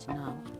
To now.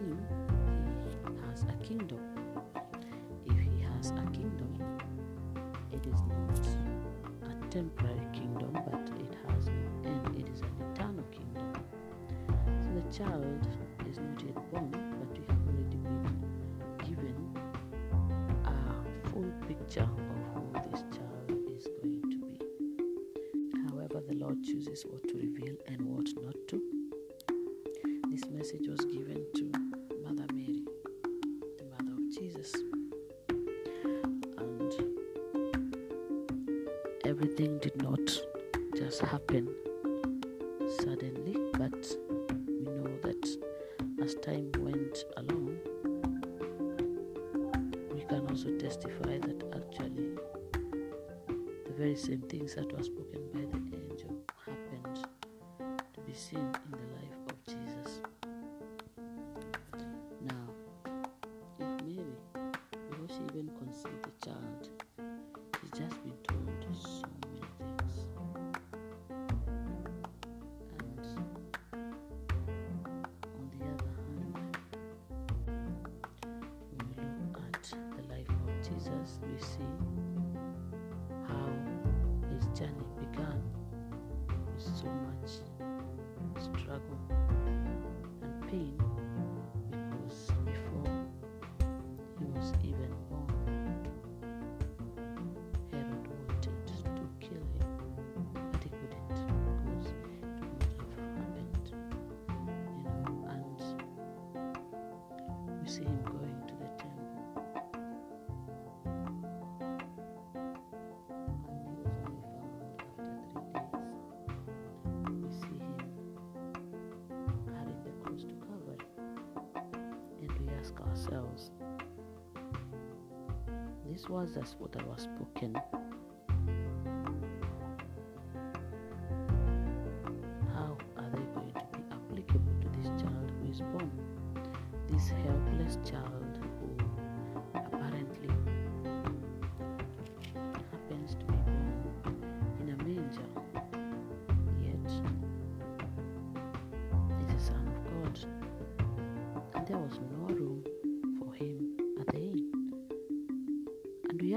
him, he has a kingdom. If he has a kingdom, it is not a temporary kingdom, but it has no end. It is an eternal kingdom. So the child is not yet born, but we have already been given a full picture of who this child is going to be. However, the Lord chooses what everything did not just happen suddenly, but we know that as time went along, we can also testify that actually the very same things that were spoken by the Jesus, we see how his journey began with so much struggle and pain. ourselves. This was just what I was spoken. How are they going to be applicable to this child who is born? This helpless child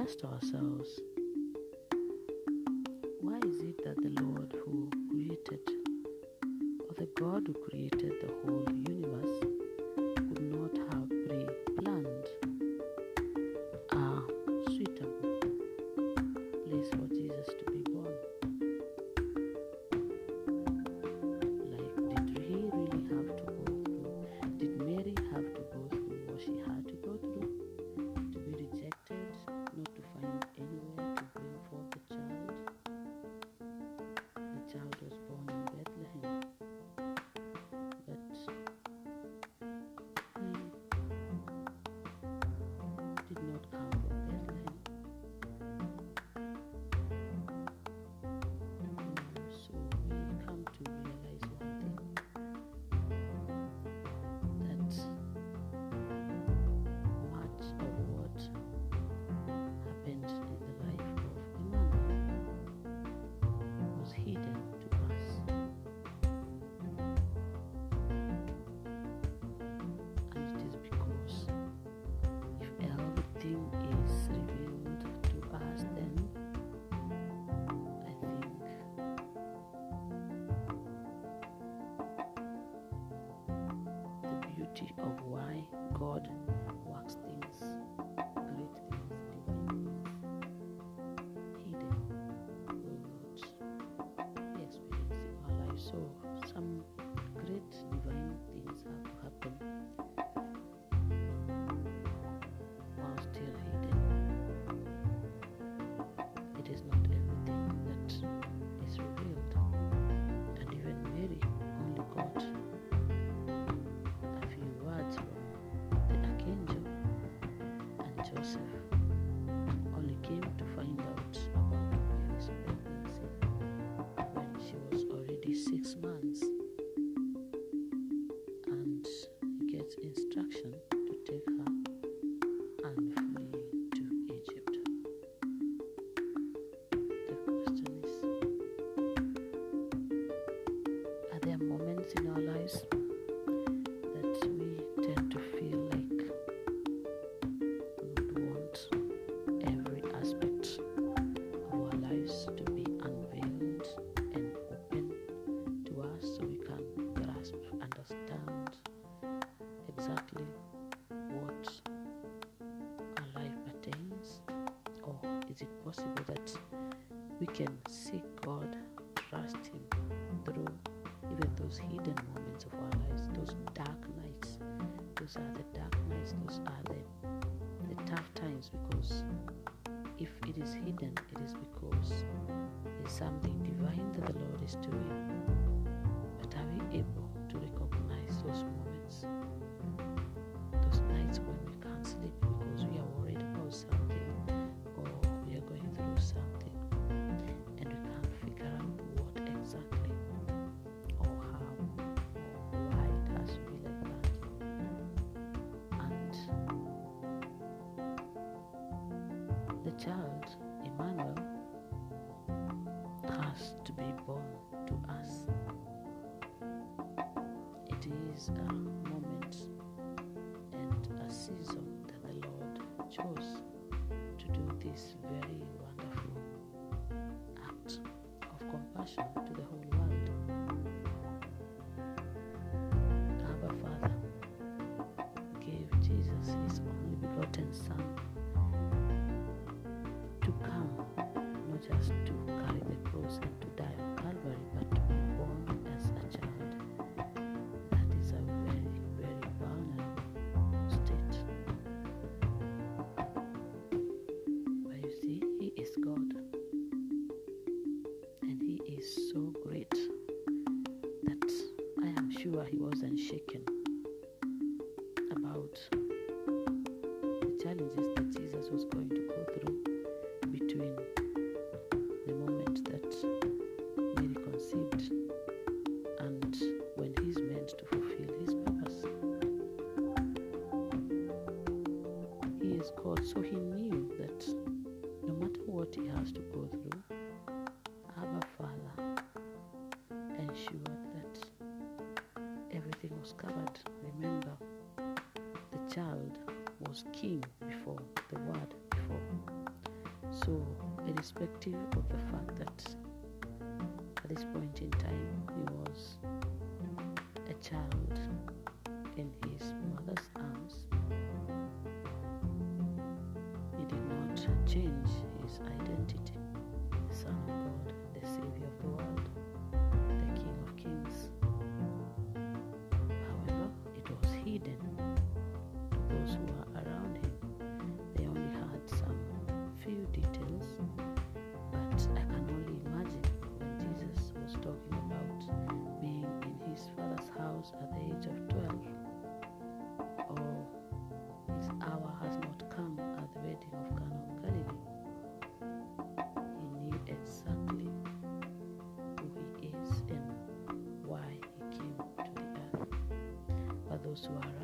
To ourselves. knowledge of why God works things, great things, divine things, hidden, oh Lord, experience in our life. So we can seek God, trust Him through even those hidden moments of our lives, those dark nights. Those are the dark nights, those are the, the tough times because if it is hidden, it is because there's something divine that the Lord is doing. But are we able to recognize those moments? Those nights when we can't sleep because we are worried about something. child, Emmanuel, has to be born to us. It is a moment and a season that the Lord chose to do this very wonderful act of compassion. shaken about the challenges that Jesus was going to go through between the moment that Mary conceived and when he's meant to fulfill his purpose. He is God, so he knew king before, the word before. So, irrespective of the fact that at this point in time he was a child in his mother's arms, he did not change his identity, the Son of God, the Savior of the world, the King of Kings. But those who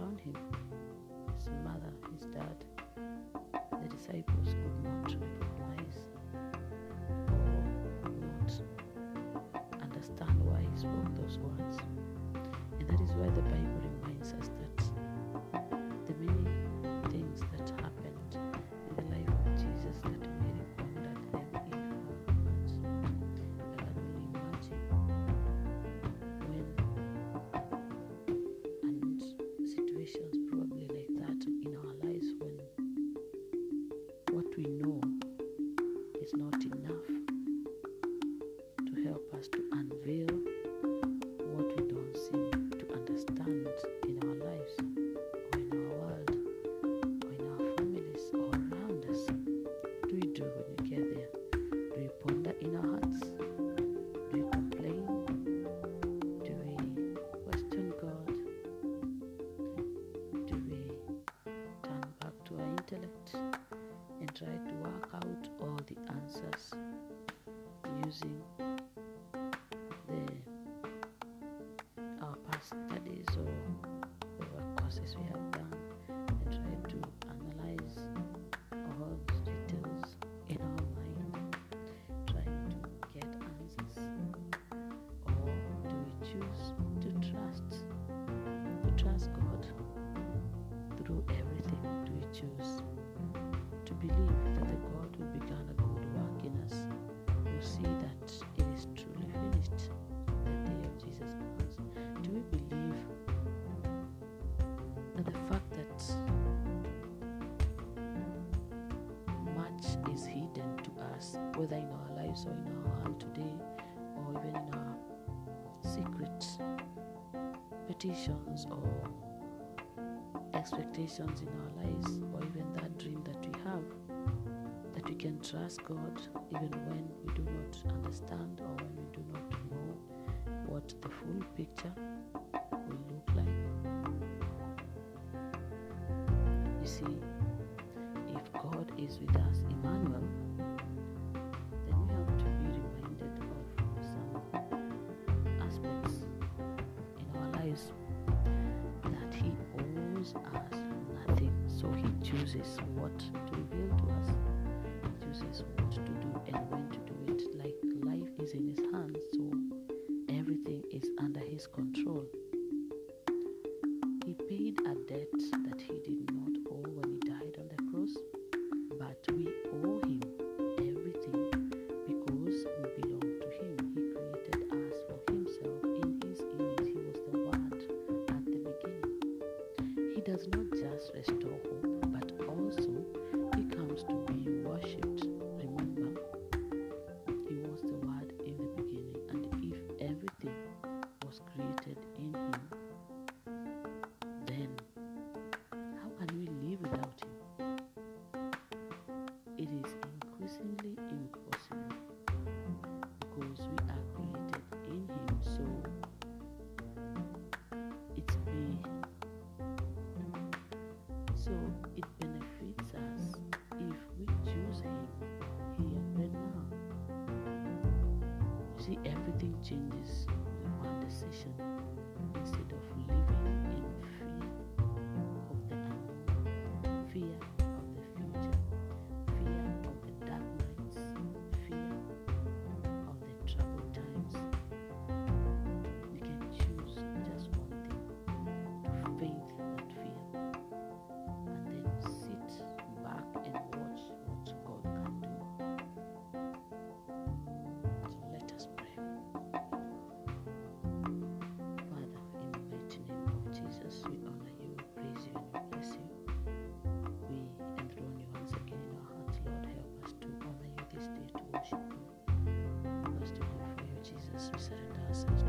choose to believe that the God who began a good work in us will see that it is truly finished the day of Jesus comes? Do we believe that the fact that much is hidden to us, whether in our lives or in our heart today, or even in our secret petitions or expectations in our lives, or even that dream that we have, that we can trust God even when we do not understand or when we do not know what the full picture will look like. You see, if God is with us, Emmanuel, then chooses what to reveal to us, He chooses what to do and when to do it. Like life is in His hands, so everything is under His control. He paid a debt that He did not everything changes with one decision we said ourselves.